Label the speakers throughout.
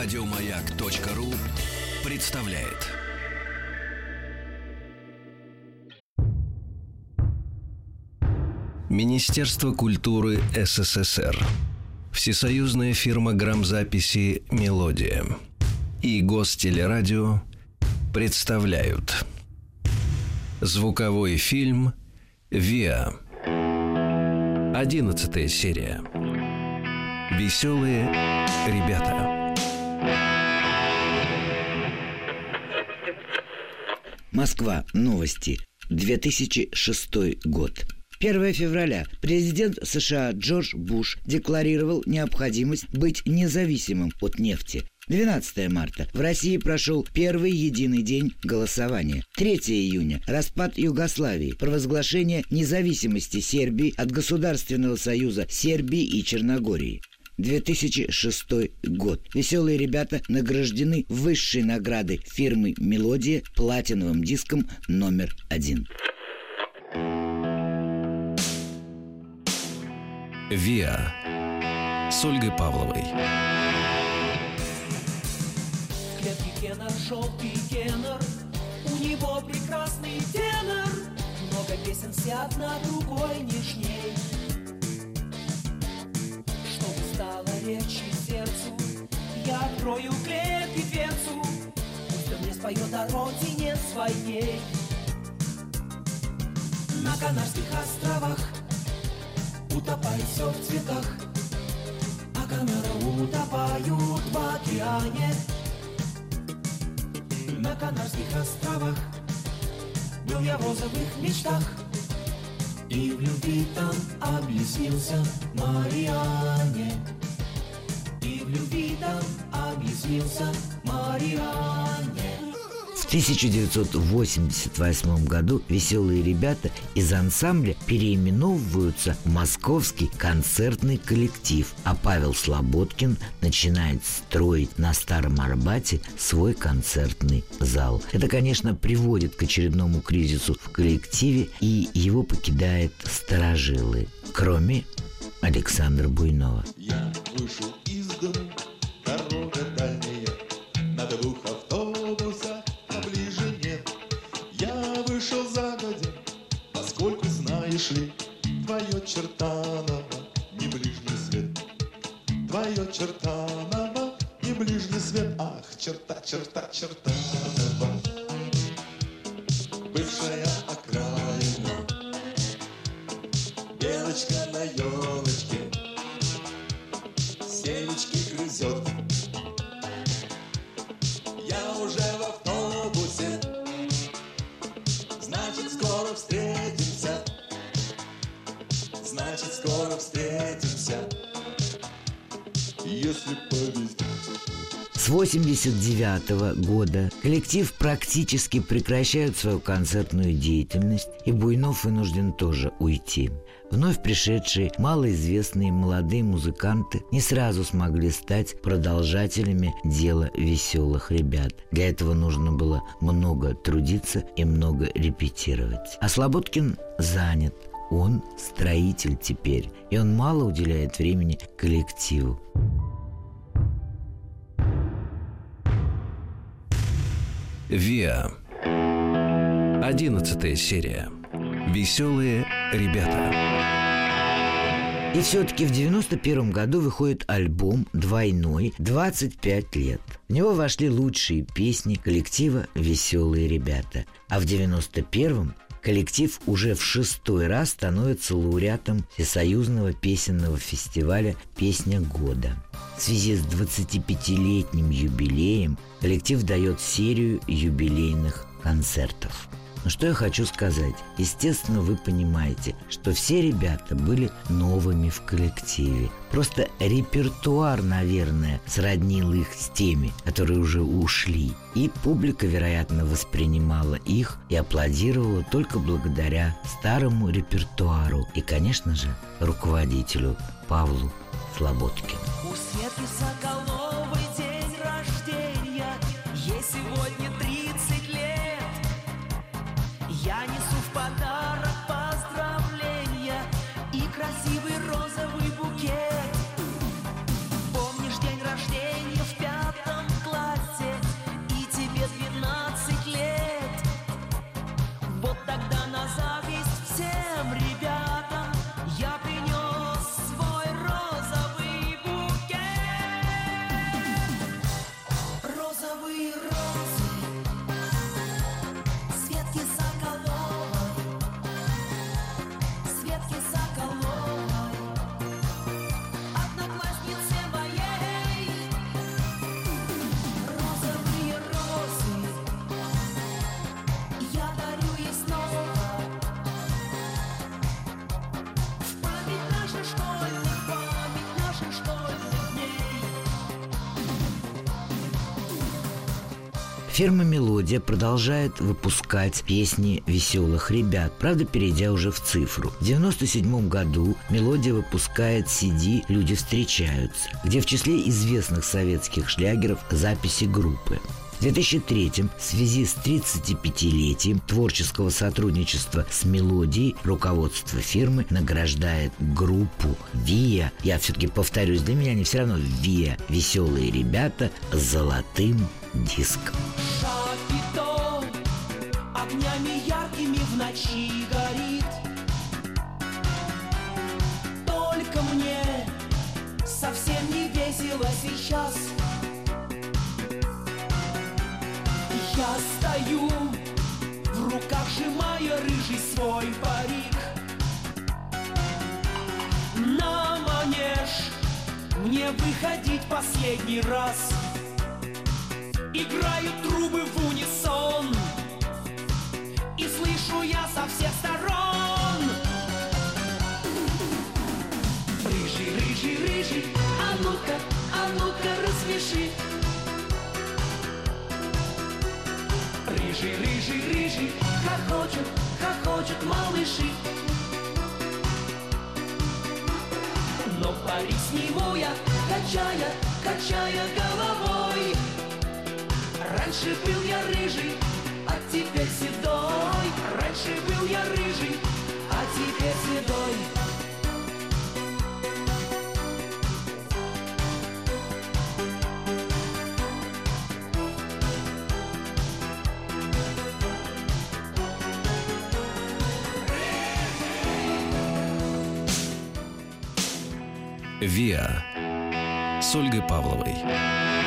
Speaker 1: Радиомаяк.ру представляет. Министерство культуры СССР. Всесоюзная фирма грамзаписи «Мелодия» и Гостелерадио представляют. Звуковой фильм «Виа» Одиннадцатая серия. Веселые ребята
Speaker 2: Москва. Новости. 2006 год. 1 февраля президент США Джордж Буш декларировал необходимость быть независимым от нефти. 12 марта. В России прошел первый единый день голосования. 3 июня. Распад Югославии. Провозглашение независимости Сербии от Государственного союза Сербии и Черногории. 2006 год. Веселые ребята награждены высшей наградой фирмы «Мелодия» платиновым диском номер один.
Speaker 1: ВИА с Ольгой Павловой.
Speaker 3: клетке тенор, желтый тенор У него прекрасный тенор Много песен все одна другой нежней Открою клетки дверцу Пусть он мне споет о родине своей. На Канарских островах Утопай все в цветах. А Канары утопают в океане. На Канарских островах Был я в розовых мечтах. И в любви там объяснился Мариане. И в любви там объяснился Мариане
Speaker 2: В 1988 году веселые ребята из ансамбля переименовываются в Московский концертный коллектив, а Павел Слободкин начинает строить на Старом Арбате свой концертный зал. Это, конечно, приводит к очередному кризису в коллективе, и его покидает сторожилы, кроме Александра Буйнова.
Speaker 4: Я вышел из дальняя, Двух автобуса, а ближе нет. Я вышел загодя, поскольку, знаешь ли, Твое чертаново не ближний свет. Твое чертаново не ближний свет. Ах, черта, черта, чертанова. Бывшая окраина, Белочка на елочке, семечки грызет.
Speaker 2: С 89 года коллектив практически прекращает свою концертную деятельность, и Буйнов вынужден тоже уйти. Вновь пришедшие малоизвестные молодые музыканты не сразу смогли стать продолжателями дела веселых ребят. Для этого нужно было много трудиться и много репетировать. А Слободкин занят. Он строитель теперь, и он мало уделяет времени коллективу.
Speaker 1: ВИА Одиннадцатая серия Веселые ребята
Speaker 2: И все-таки в 91 году выходит альбом двойной «25 лет». В него вошли лучшие песни коллектива «Веселые ребята». А в 91-м коллектив уже в шестой раз становится лауреатом Всесоюзного песенного фестиваля «Песня года». В связи с 25-летним юбилеем коллектив дает серию юбилейных концертов. Но что я хочу сказать? Естественно, вы понимаете, что все ребята были новыми в коллективе. Просто репертуар, наверное, сроднил их с теми, которые уже ушли. И публика, вероятно, воспринимала их и аплодировала только благодаря старому репертуару и, конечно же, руководителю Павлу Слободкину.
Speaker 3: У Светки Соколовой
Speaker 2: Фирма «Мелодия» продолжает выпускать песни веселых ребят, правда, перейдя уже в цифру. В 97 году «Мелодия» выпускает CD «Люди встречаются», где в числе известных советских шлягеров записи группы. В 2003 в связи с 35-летием творческого сотрудничества с «Мелодией» руководство фирмы награждает группу «Виа». Я все-таки повторюсь, для меня они все равно «Виа» – веселые ребята с золотым
Speaker 3: Шапито огнями яркими в ночи горит. Только мне совсем не весело сейчас. Я стою, в руках сжимая рыжий свой парик. На манеж мне выходить последний раз. Играют трубы в унисон. И слышу я со всех сторон. Рыжий, рыжий, рыжий А ну-ка, а ну-ка рассмеши. Рыжий, рыжий, рыжий Хохочут, хохочут малыши. Но пари сниму я, качая, качая головой Раньше был я рыжий, а теперь седой. Раньше был я рыжий, а теперь седой.
Speaker 1: «Виа» с Ольгой Павловой.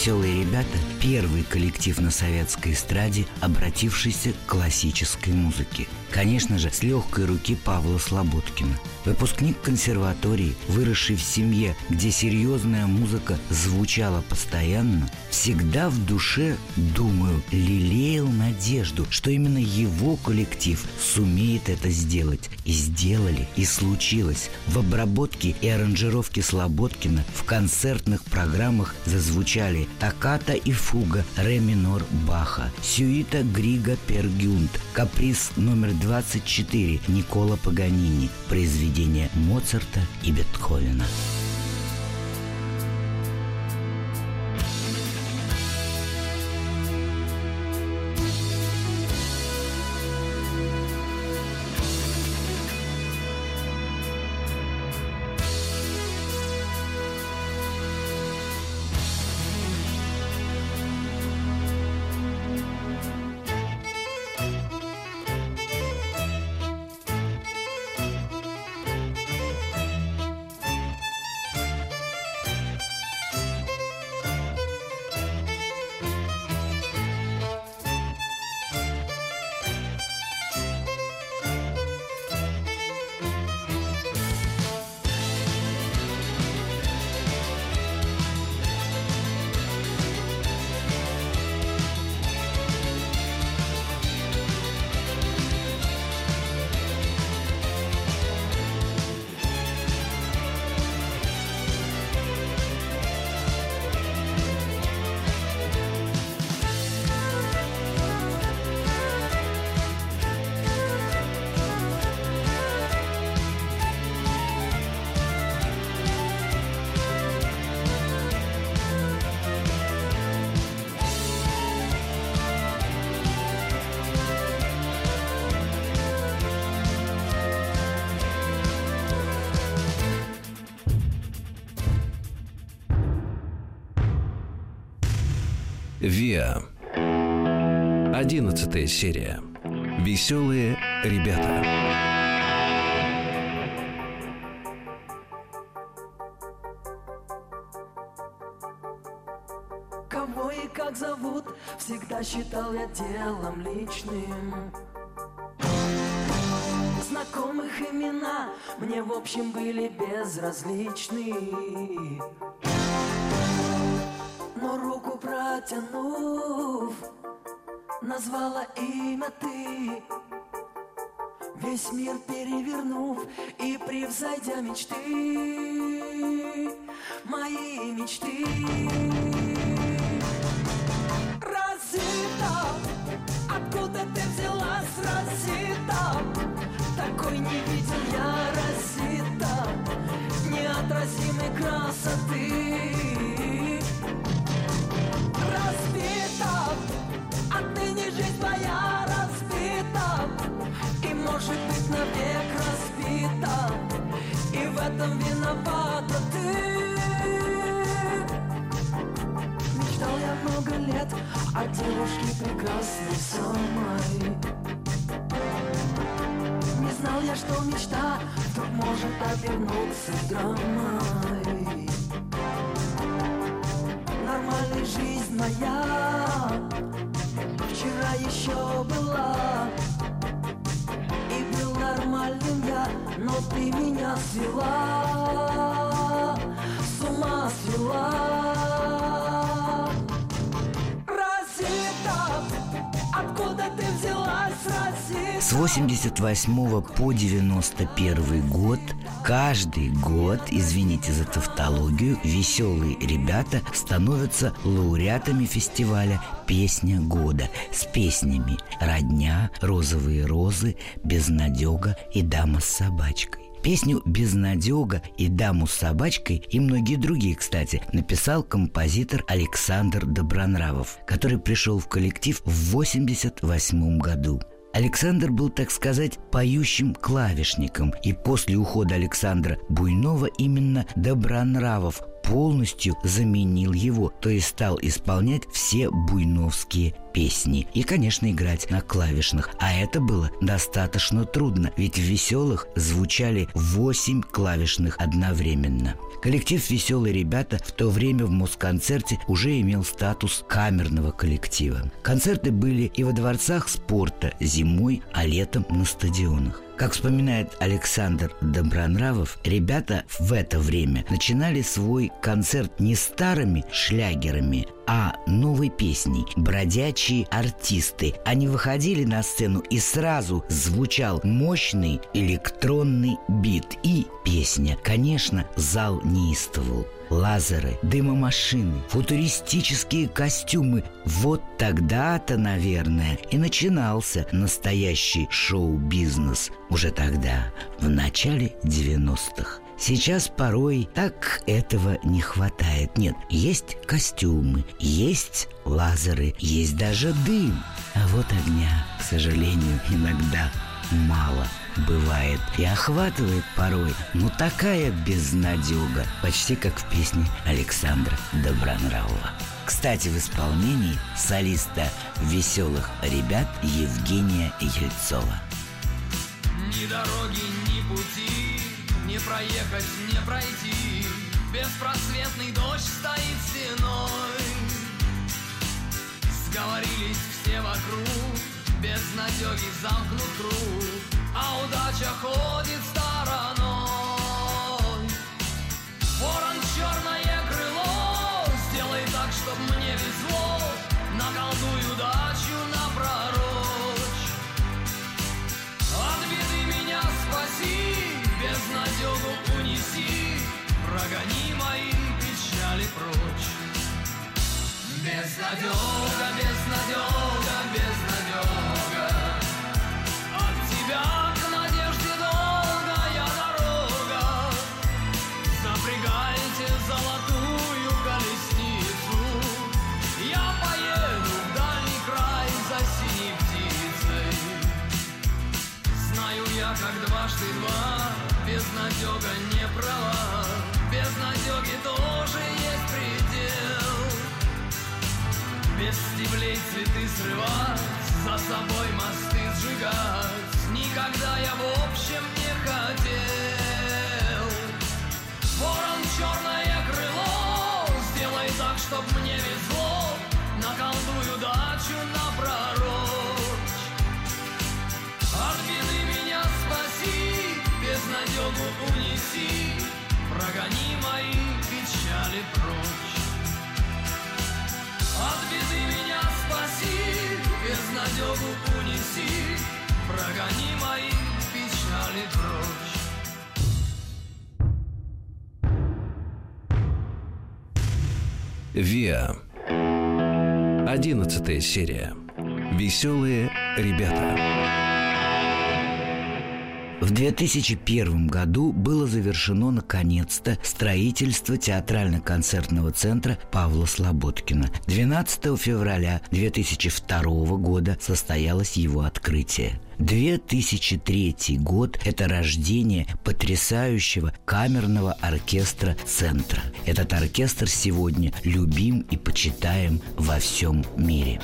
Speaker 2: «Веселые ребята» – первый коллектив на советской эстраде, обратившийся к классической музыке. Конечно же, с легкой руки Павла Слободкина. Выпускник консерватории, выросший в семье, где серьезная музыка звучала постоянно, всегда в душе, думаю, лелеял надежду, что именно его коллектив сумеет это сделать. И сделали, и случилось. В обработке и аранжировке Слободкина в концертных программах зазвучали «Токката и фуга» ре минор Баха, «Сюита Грига Пергюнд», «Каприз номер 24» Никола Паганини, произведения Моцарта и Бетховена.
Speaker 1: Виа. Одиннадцатая серия. Веселые ребята.
Speaker 3: Кого и как зовут, всегда считал я делом личным. Знакомых имена мне в общем были безразличны. Протянув, назвала имя ты. Весь мир перевернув и превзойдя мечты, мои мечты. Розита, откуда ты взялась, Розита? Такой не видел я Розита, неотразимой красоты. Может быть навек разбита, и в этом виновата ты. Мечтал я много лет о девушке прекрасной самой. Не знал я, что мечта вдруг может обернуться драмой. Нормальной жизнь моя вчера еще была но ты меня свела С ума свела?
Speaker 2: С 88 по 91 год каждый год, извините за тавтологию, веселые ребята становятся лауреатами фестиваля «Песня года» с песнями «Родня», «Розовые розы», «Безнадега» и «Дама с собачкой». Песню «Безнадега» и «Даму с собачкой» и многие другие, кстати, написал композитор Александр Добронравов, который пришел в коллектив в 88 году. Александр был, так сказать, поющим клавишником, и после ухода Александра Буйнова именно Добронравов полностью заменил его, то есть стал исполнять все буйновские песни и, конечно, играть на клавишных. А это было достаточно трудно, ведь в «Веселых» звучали восемь клавишных одновременно. Коллектив «Веселые ребята» в то время в Москонцерте уже имел статус камерного коллектива. Концерты были и во дворцах спорта зимой, а летом на стадионах. Как вспоминает Александр Добронравов, ребята в это время начинали свой концерт не старыми шлягерами, а новой песней «Бродячие артисты». Они выходили на сцену и сразу звучал мощный электронный бит и песня. Конечно, зал неистовал лазеры, дымомашины, футуристические костюмы. Вот тогда-то, наверное, и начинался настоящий шоу-бизнес. Уже тогда, в начале 90-х. Сейчас порой так этого не хватает. Нет, есть костюмы, есть лазеры, есть даже дым. А вот огня, к сожалению, иногда мало бывает и охватывает порой, ну такая безнадега, почти как в песне Александра Добронравова. Кстати, в исполнении солиста «Веселых ребят» Евгения Ельцова.
Speaker 5: Ни дороги, ни пути, проехать, не пройти. Беспросветный дождь стоит стеной. Сговорились все вокруг, без надеги замкнут круг, а удача ходит стороной. Ворон Безнадега, безнадега,
Speaker 1: Виа. Одиннадцатая серия. Веселые ребята.
Speaker 2: В 2001 году было завершено наконец-то строительство театрально-концертного центра Павла Слободкина. 12 февраля 2002 года состоялось его открытие. 2003 год – это рождение потрясающего камерного оркестра «Центра». Этот оркестр сегодня любим и почитаем во всем мире.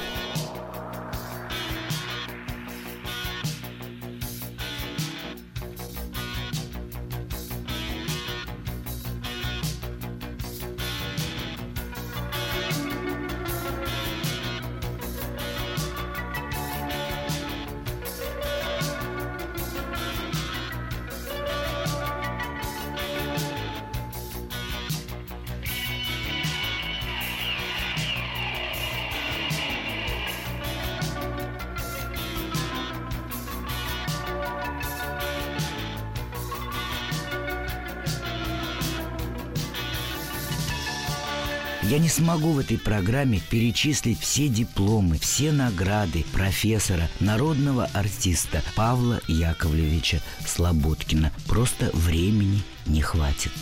Speaker 2: Смогу в этой программе перечислить все дипломы, все награды профессора, народного артиста Павла Яковлевича Слободкина. Просто времени не хватит.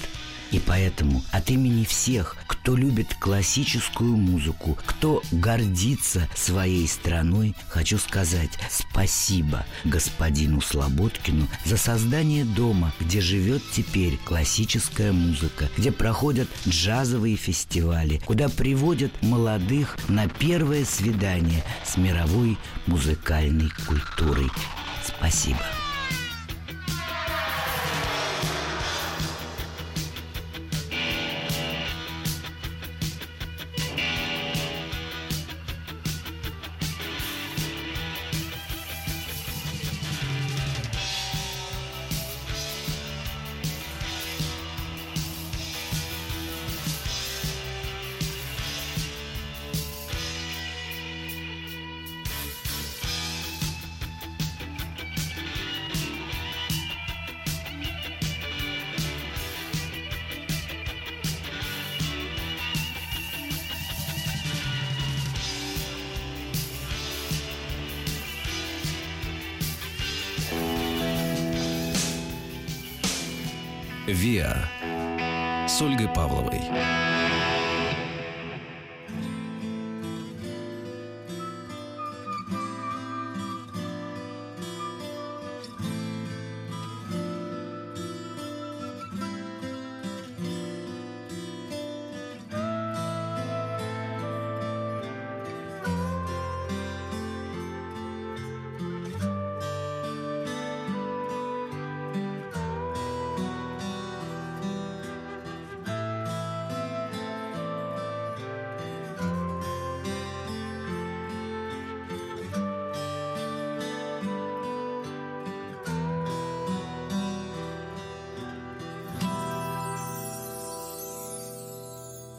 Speaker 2: И поэтому от имени всех, кто любит классическую музыку, кто гордится своей страной, хочу сказать спасибо господину Слободкину за создание дома, где живет теперь классическая музыка, где проходят джазовые фестивали, куда приводят молодых на первое свидание с мировой музыкальной культурой. Спасибо.
Speaker 1: Виа с Ольгой Павловой.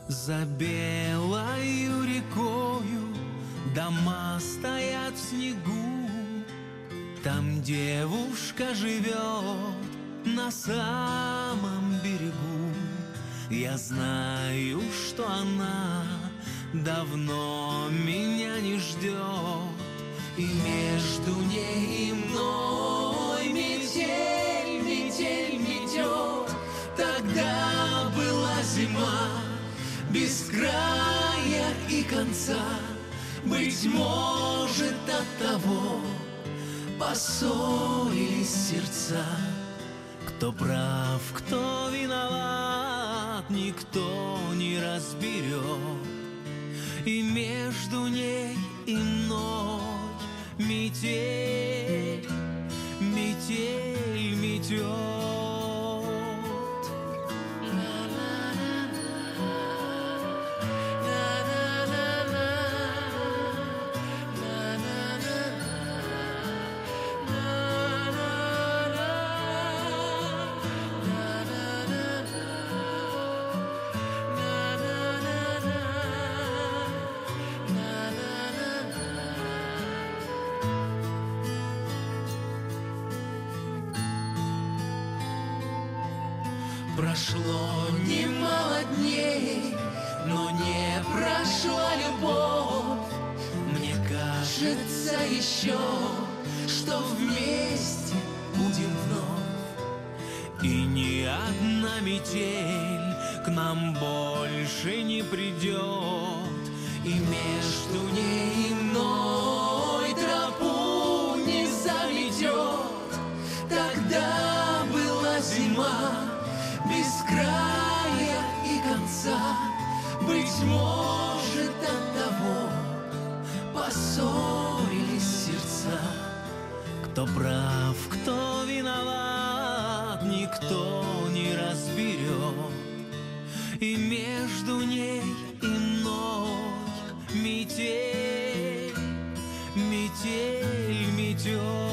Speaker 6: За белою рекою дома стоят в снегу, Там девушка живет на самом берегу. Я знаю, что она давно меня не ждет, И между ней и мной метель, края и конца, Быть может от того поссорились сердца. Кто прав, кто виноват, никто не разберет. И между ней и мной метель, метель метет. Прошло немало дней, но не прошла любовь. Мне кажется еще, что вместе будем вновь. И ни одна метель к нам больше не придет. И между ней и мной быть может от того поссорились сердца. Кто прав, кто виноват, никто не разберет. И между ней и мной метель, метель метет.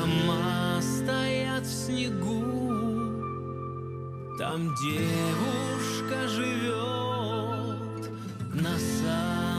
Speaker 6: Дома стоят в снегу. Там девушка живет на самом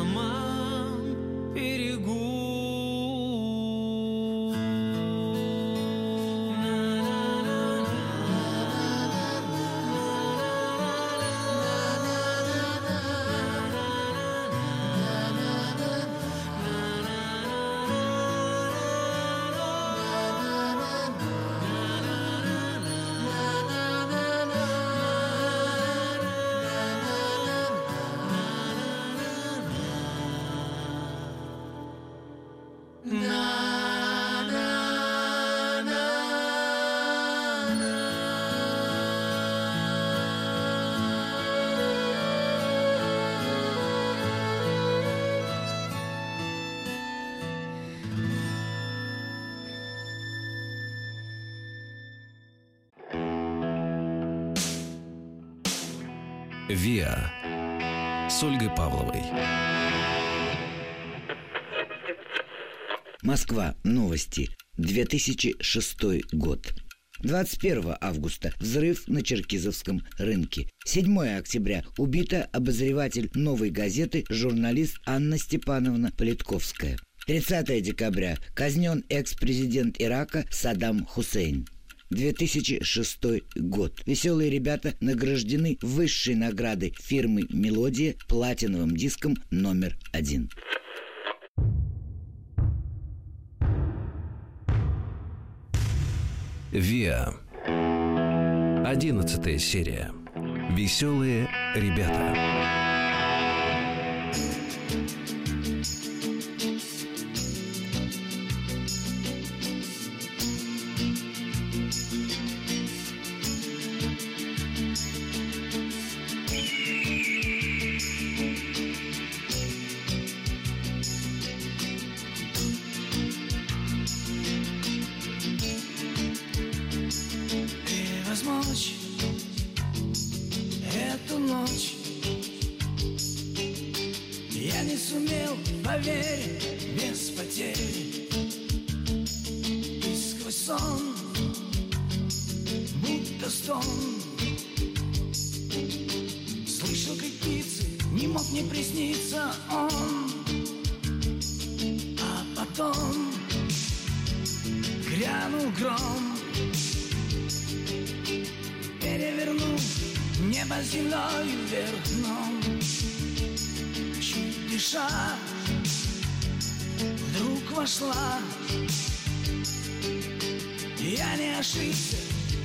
Speaker 7: «Виа» с Ольгой Павловой.
Speaker 2: Москва. Новости. 2006 год. 21 августа. Взрыв на Черкизовском рынке. 7 октября. Убита обозреватель «Новой газеты» журналист Анна Степановна Политковская. 30 декабря. Казнен экс-президент Ирака Саддам Хусейн. 2006 год. Веселые ребята награждены высшей наградой фирмы «Мелодия» платиновым диском номер один.
Speaker 7: «Виа». Одиннадцатая серия. Веселые ребята.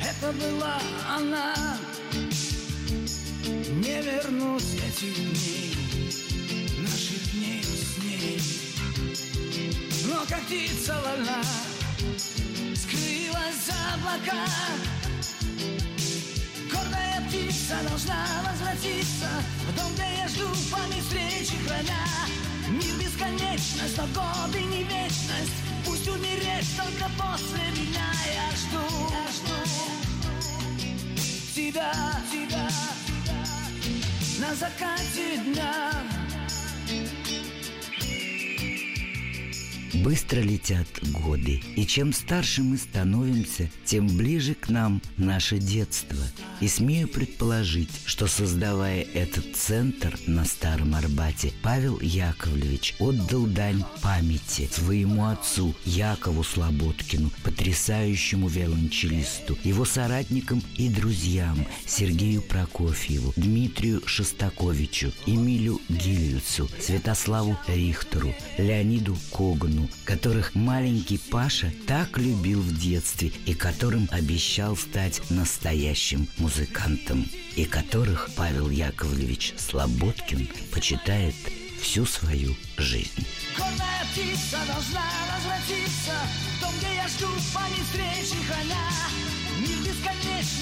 Speaker 7: Это была она. Не вернусь этих дней Наших дней с ней. Но как птица вольна Скрылась за облака. Гордая птица должна возвратиться В дом, где я жду память встречи храня. Мир бесконечность, но годы не вечность. Пусть умереть только после меня Я жду, я жду Тебя, тебя. На закате дня
Speaker 2: Быстро летят годы, и чем старше мы становимся, тем ближе к нам наше детство. И смею предположить, что создавая этот центр на Старом Арбате, Павел Яковлевич отдал дань памяти своему отцу Якову Слободкину, потрясающему виолончелисту, его соратникам и друзьям Сергею Прокофьеву, Дмитрию Шостаковичу, Эмилю Гильюцу, Святославу Рихтеру, Леониду Когану, которых маленький Паша так любил в детстве и которым обещал стать настоящим музыкантом, и которых Павел Яковлевич Слободкин почитает всю свою жизнь.
Speaker 7: Гордая птица должна возвратиться В том, где я жду память встречи храня Мир бесконечность,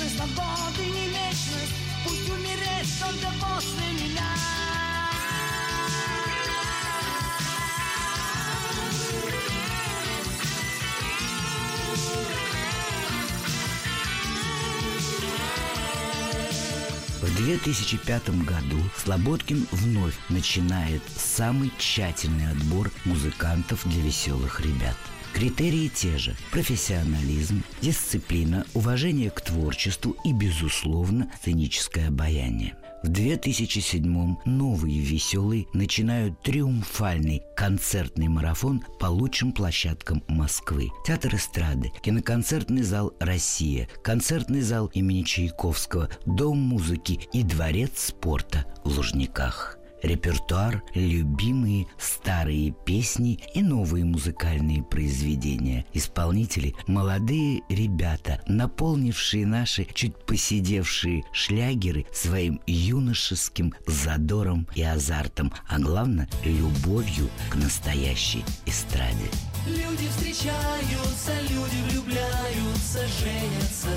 Speaker 2: 2005 году Слободкин вновь начинает самый тщательный отбор музыкантов для веселых ребят. Критерии те же – профессионализм, дисциплина, уважение к творчеству и, безусловно, сценическое обаяние. В 2007-м новые веселые начинают триумфальный концертный марафон по лучшим площадкам Москвы. Театр эстрады, киноконцертный зал «Россия», концертный зал имени Чайковского, Дом музыки и Дворец спорта в Лужниках репертуар, любимые старые песни и новые музыкальные произведения. Исполнители – молодые ребята, наполнившие наши чуть посидевшие шлягеры своим юношеским задором и азартом, а главное – любовью к настоящей эстраде.
Speaker 3: Люди встречаются, люди влюбляются, женятся.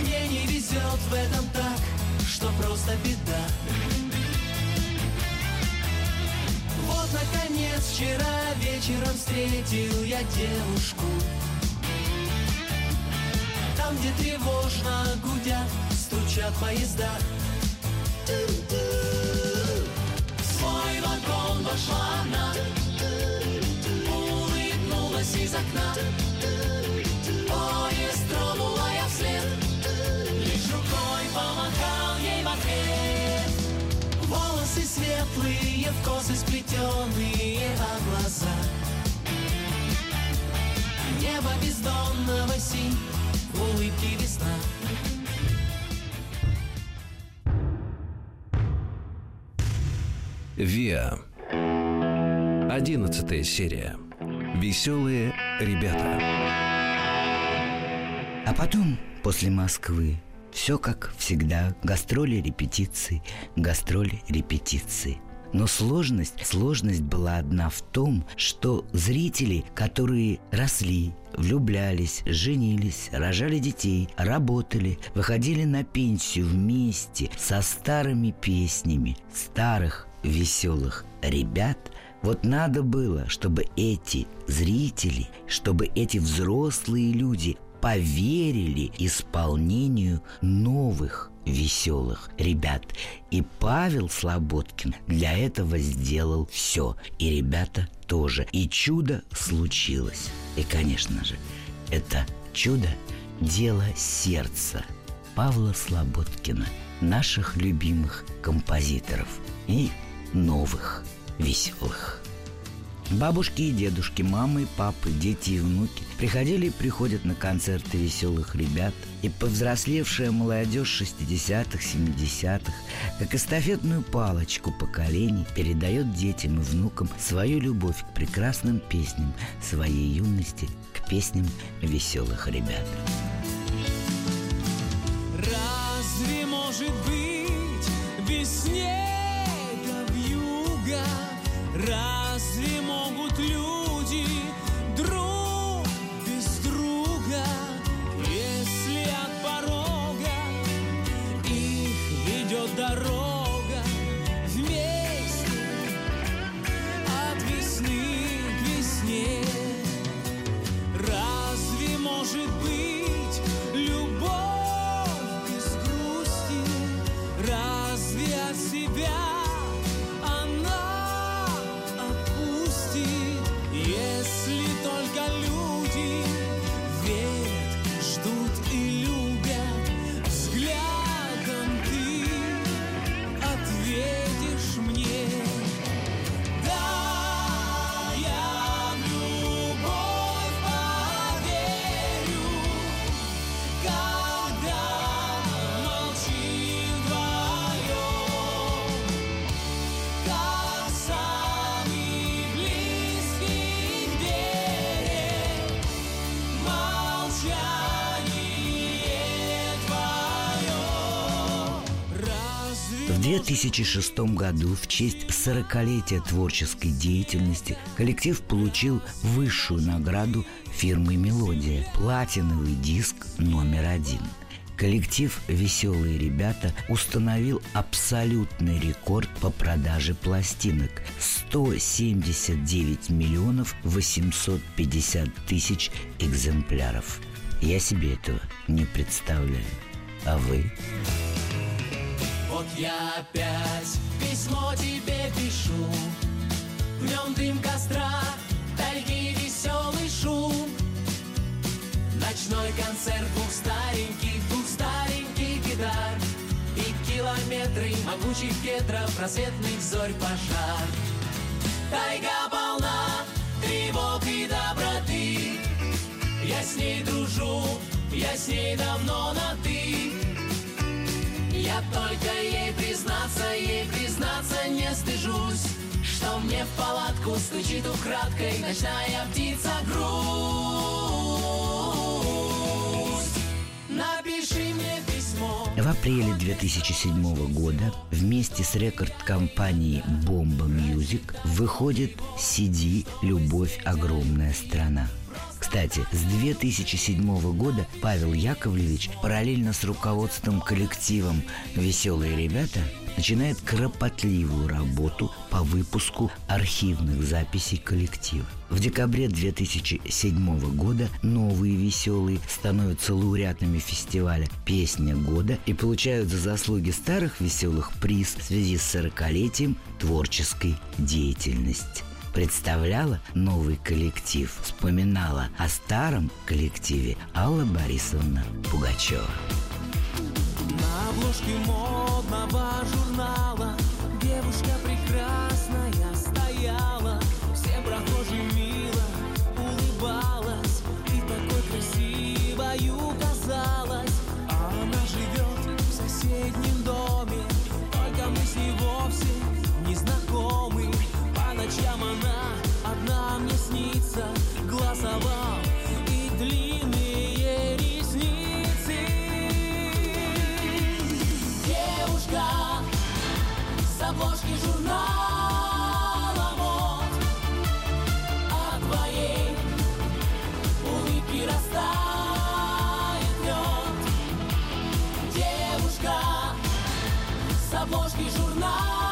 Speaker 3: Мне не везет в этом так, что просто беда. Вот, наконец, вчера вечером встретил я девушку. Там, где тревожно гудят, стучат поезда. В свой вагон вошла она, улыбнулась из окна. Светлые, в косы сплетенные, а глаза Небо бездонного синь, в улыбке весна.
Speaker 1: Виа. Одиннадцатая серия. Веселые ребята.
Speaker 2: А потом, после Москвы, все как всегда. Гастроли, репетиции, гастроли, репетиции. Но сложность, сложность была одна в том, что зрители, которые росли, влюблялись, женились, рожали детей, работали, выходили на пенсию вместе со старыми песнями старых веселых ребят, вот надо было, чтобы эти зрители, чтобы эти взрослые люди поверили исполнению новых веселых ребят. И Павел Слободкин для этого сделал все. И ребята тоже. И чудо случилось. И, конечно же, это чудо – дело сердца Павла Слободкина, наших любимых композиторов и новых веселых. Бабушки и дедушки, мамы папы, дети и внуки приходили и приходят на концерты веселых ребят. И повзрослевшая молодежь 60-х, 70-х, как эстафетную палочку поколений, передает детям и внукам свою любовь к прекрасным песням своей юности, к песням веселых ребят.
Speaker 3: Разве может быть без снега вьюга? Разве
Speaker 2: 2006 году в честь 40-летия творческой деятельности коллектив получил высшую награду фирмы «Мелодия» – платиновый диск номер один. Коллектив «Веселые ребята» установил абсолютный рекорд по продаже пластинок – 179 миллионов 850 тысяч экземпляров. Я себе этого не представляю. А вы?
Speaker 3: Я опять письмо тебе пишу. В нем дым костра, тайги веселый шум. Ночной концерт двух стареньких, двух стареньких гитар. И километры могучих кедров, рассветных зорь пожар. Тайга полна тревог и доброты. Я с ней дружу, я с ней давно на «ты» Я только ей признаться, ей признаться не стыжусь Что мне в палатку стучит украдкой ночная птица грусть Напиши мне письмо
Speaker 2: В апреле 2007 года вместе с рекорд-компанией Bomba Music выходит CD «Любовь. Огромная страна». Кстати, с 2007 года Павел Яковлевич параллельно с руководством коллективом «Веселые ребята» начинает кропотливую работу по выпуску архивных записей коллектива. В декабре 2007 года новые веселые становятся лауреатами фестиваля «Песня года» и получают за заслуги старых веселых приз в связи с 40-летием творческой деятельности представляла новый коллектив, вспоминала о старом коллективе Алла Борисовна Пугачева.
Speaker 3: На обложке модного журнала Девушка прекрасная стояла. Всем прохожим мило улыбалась И такой красивою казалась. Она живет в соседнем доме Только мы с ней вовсе Ресницы. Девушка с обложки журнала мод От твоей улыбки растает лед Девушка с обложки журнала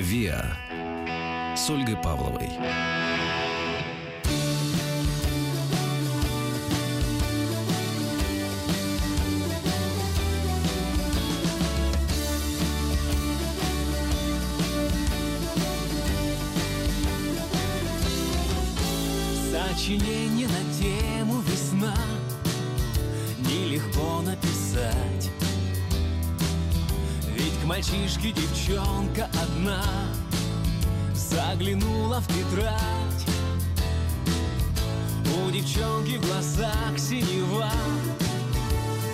Speaker 1: «Виа» с Ольгой Павловой.
Speaker 3: Сочинение Мальчишке девчонка одна Заглянула в тетрадь. У девчонки в глазах синева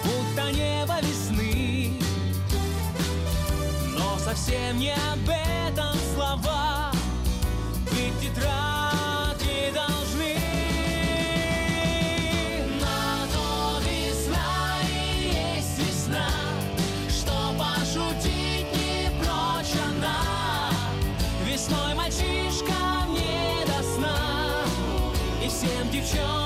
Speaker 3: Будто небо весны. Но совсем не об этом слова Ведь тетради всем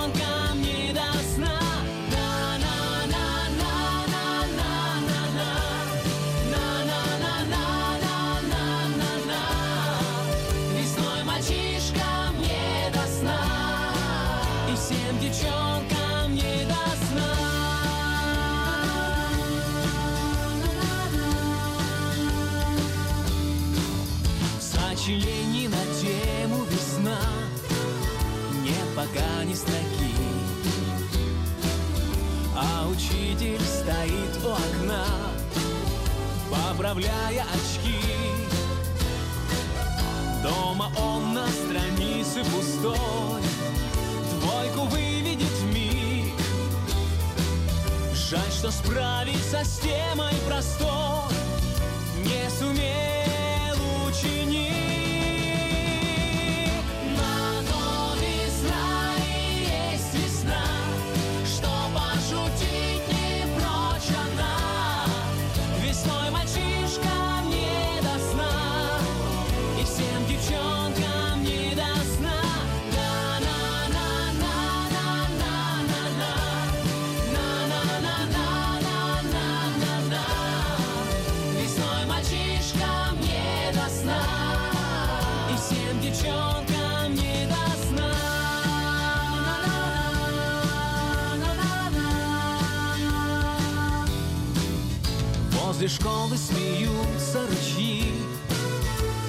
Speaker 3: Возле школы смеются ручьи.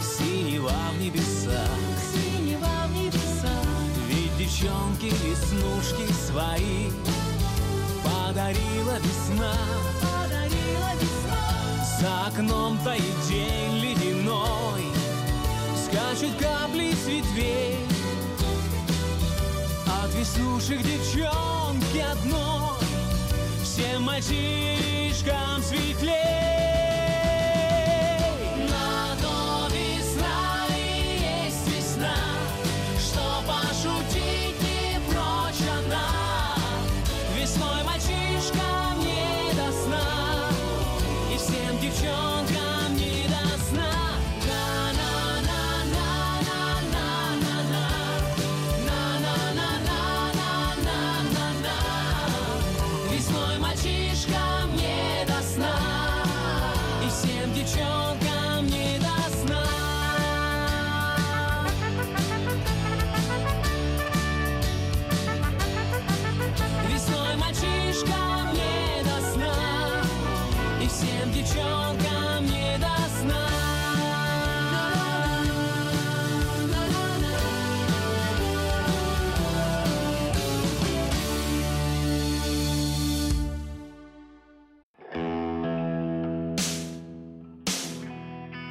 Speaker 3: Синева в небесах. Синева в небесах. Ведь девчонки веснушки свои Подарила весна. Подарила весна. За окном таит день ледяной. Скачут капли с ветвей. От веснушек девчонки одной Всем мальчишкам светлей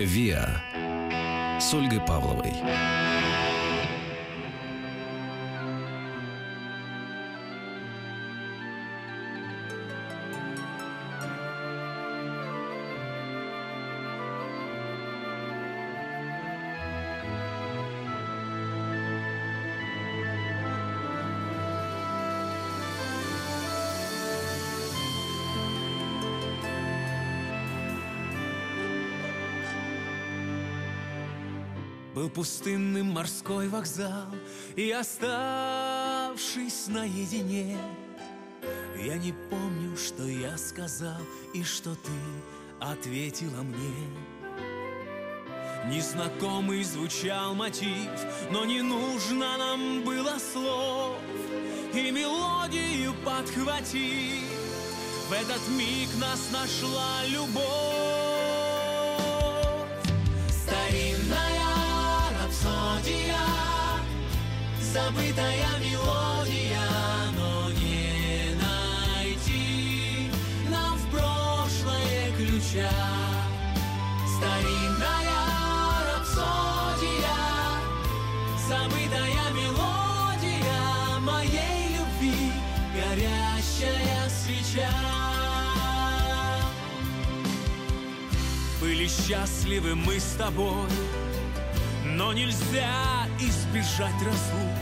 Speaker 1: «Виа» с Ольгой Павловой.
Speaker 3: Был пустынным морской вокзал И оставшись наедине. Я не помню, что я сказал И что ты ответила мне. Незнакомый звучал мотив Но не нужно нам было слов. И мелодию подхватив В этот миг нас нашла любовь Забытая мелодия, но не найти нам в прошлое ключа. Старинная рапсодия, забытая мелодия моей любви, горящая свеча. Были счастливы мы с тобой, но нельзя избежать разлук,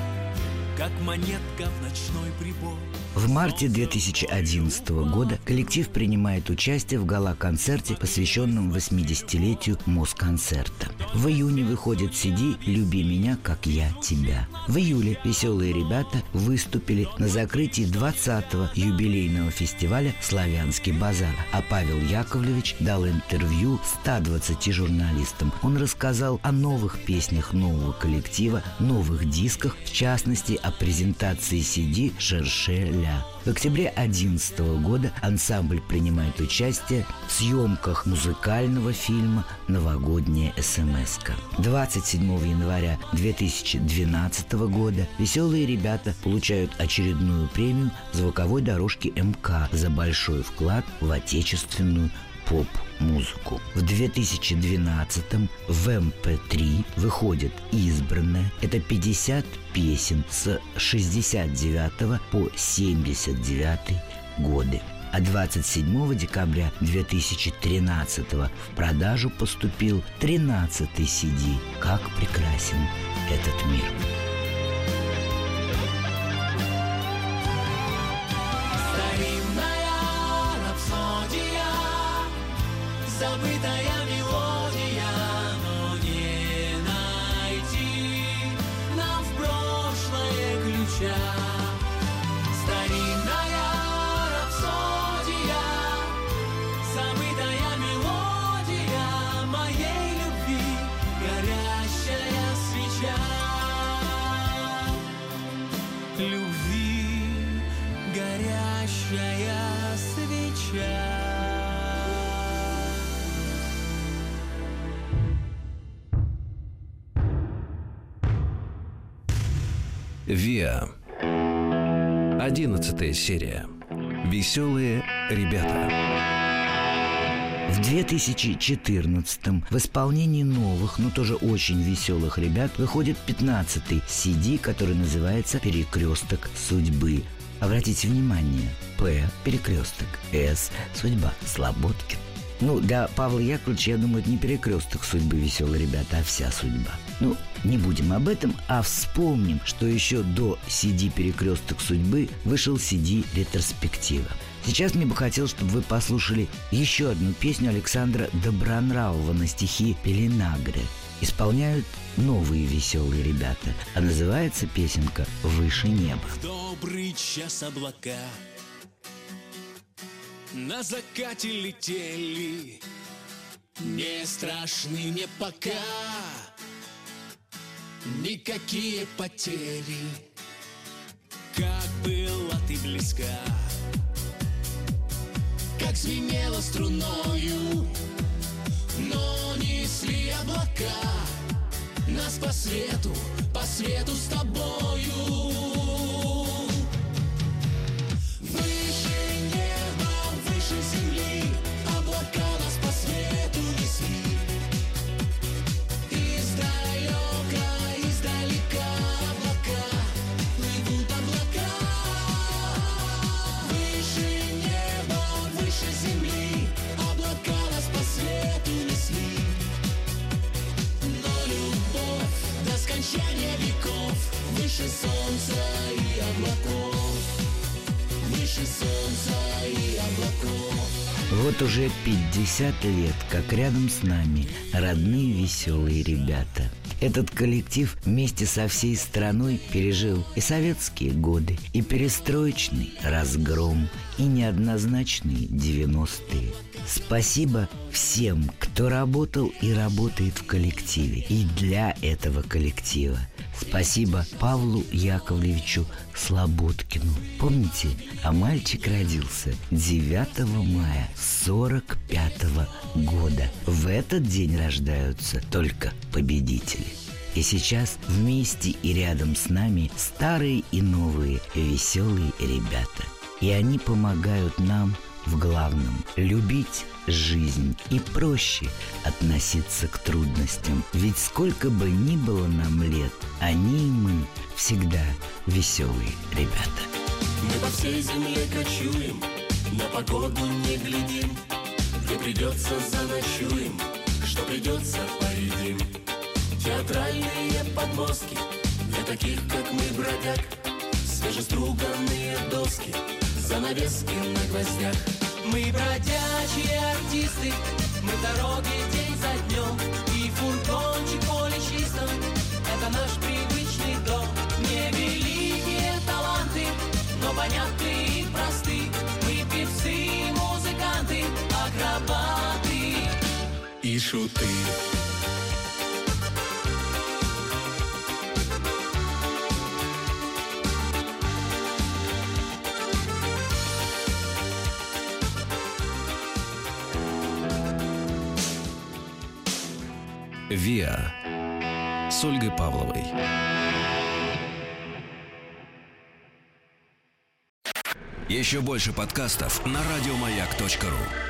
Speaker 3: как монетка в ночной прибой.
Speaker 2: В марте 2011 года коллектив принимает участие в гала-концерте, посвященном 80-летию Москонцерта. В июне выходит CD «Люби меня, как я тебя». В июле веселые ребята выступили на закрытии 20-го юбилейного фестиваля «Славянский базар», а Павел Яковлевич дал интервью 120 журналистам. Он рассказал о новых песнях нового коллектива, новых дисках, в частности, о презентации CD «Шерше ля». В октябре 2011 года ансамбль принимает участие в съемках музыкального фильма «Новогодняя смс -ка». 27 января 2012 года веселые ребята получают очередную премию звуковой дорожки МК за большой вклад в отечественную поп-музыку. В 2012 в MP3 выходит избранное. Это 50 песен с 69 по 79 годы. А 27 декабря 2013 в продажу поступил 13 CD «Как прекрасен этот мир».
Speaker 3: Забытая мелодия,
Speaker 1: Виа. Одиннадцатая серия. Веселые ребята.
Speaker 2: В 2014 в исполнении новых, но тоже очень веселых ребят выходит 15-й CD, который называется «Перекресток судьбы». Обратите внимание, П – перекресток, С – судьба, Слободкин. Ну, для Павла Яковлевича, я думаю, это не перекресток судьбы веселые ребята, а вся судьба. Ну, не будем об этом, а вспомним, что еще до CD «Перекресток судьбы» вышел CD «Ретроспектива». Сейчас мне бы хотелось, чтобы вы послушали еще одну песню Александра Добронравова на стихи Пеленагре. Исполняют новые веселые ребята, а называется песенка «Выше неба».
Speaker 3: Добрый час облака На закате летели Не страшны мне пока Никакие потери. Как была ты близка Как звенела струною. Но несли облака. Нас по свету, по свету с тобою
Speaker 2: Вот уже 50 лет, как рядом с нами родные веселые ребята. Этот коллектив вместе со всей страной пережил и советские годы, и перестроечный разгром, и неоднозначные 90-е. Спасибо всем, кто работал и работает в коллективе, и для этого коллектива. Спасибо Павлу Яковлевичу Слободкину. Помните, а мальчик родился 9 мая 45 года. В этот день рождаются только победители. И сейчас вместе и рядом с нами старые и новые веселые ребята. И они помогают нам в главном – любить жизнь и проще относиться к трудностям. Ведь сколько бы ни было нам лет, они и мы всегда веселые ребята.
Speaker 3: Мы по всей земле кочуем, на погоду не глядим, где придется заночуем, что придется поедим. Театральные подмостки для таких, как мы, бродяг, свежеструганные доски, занавески на гвоздях. Мы бродячие артисты, мы в дороге день за днем, и фургончик поле чистом, это наш привычный дом. Не великие таланты, но понятны и просты. Мы певцы, музыканты, акробаты и шуты.
Speaker 1: «Виа» с Ольгой Павловой. Еще больше подкастов на радиомаяк.ру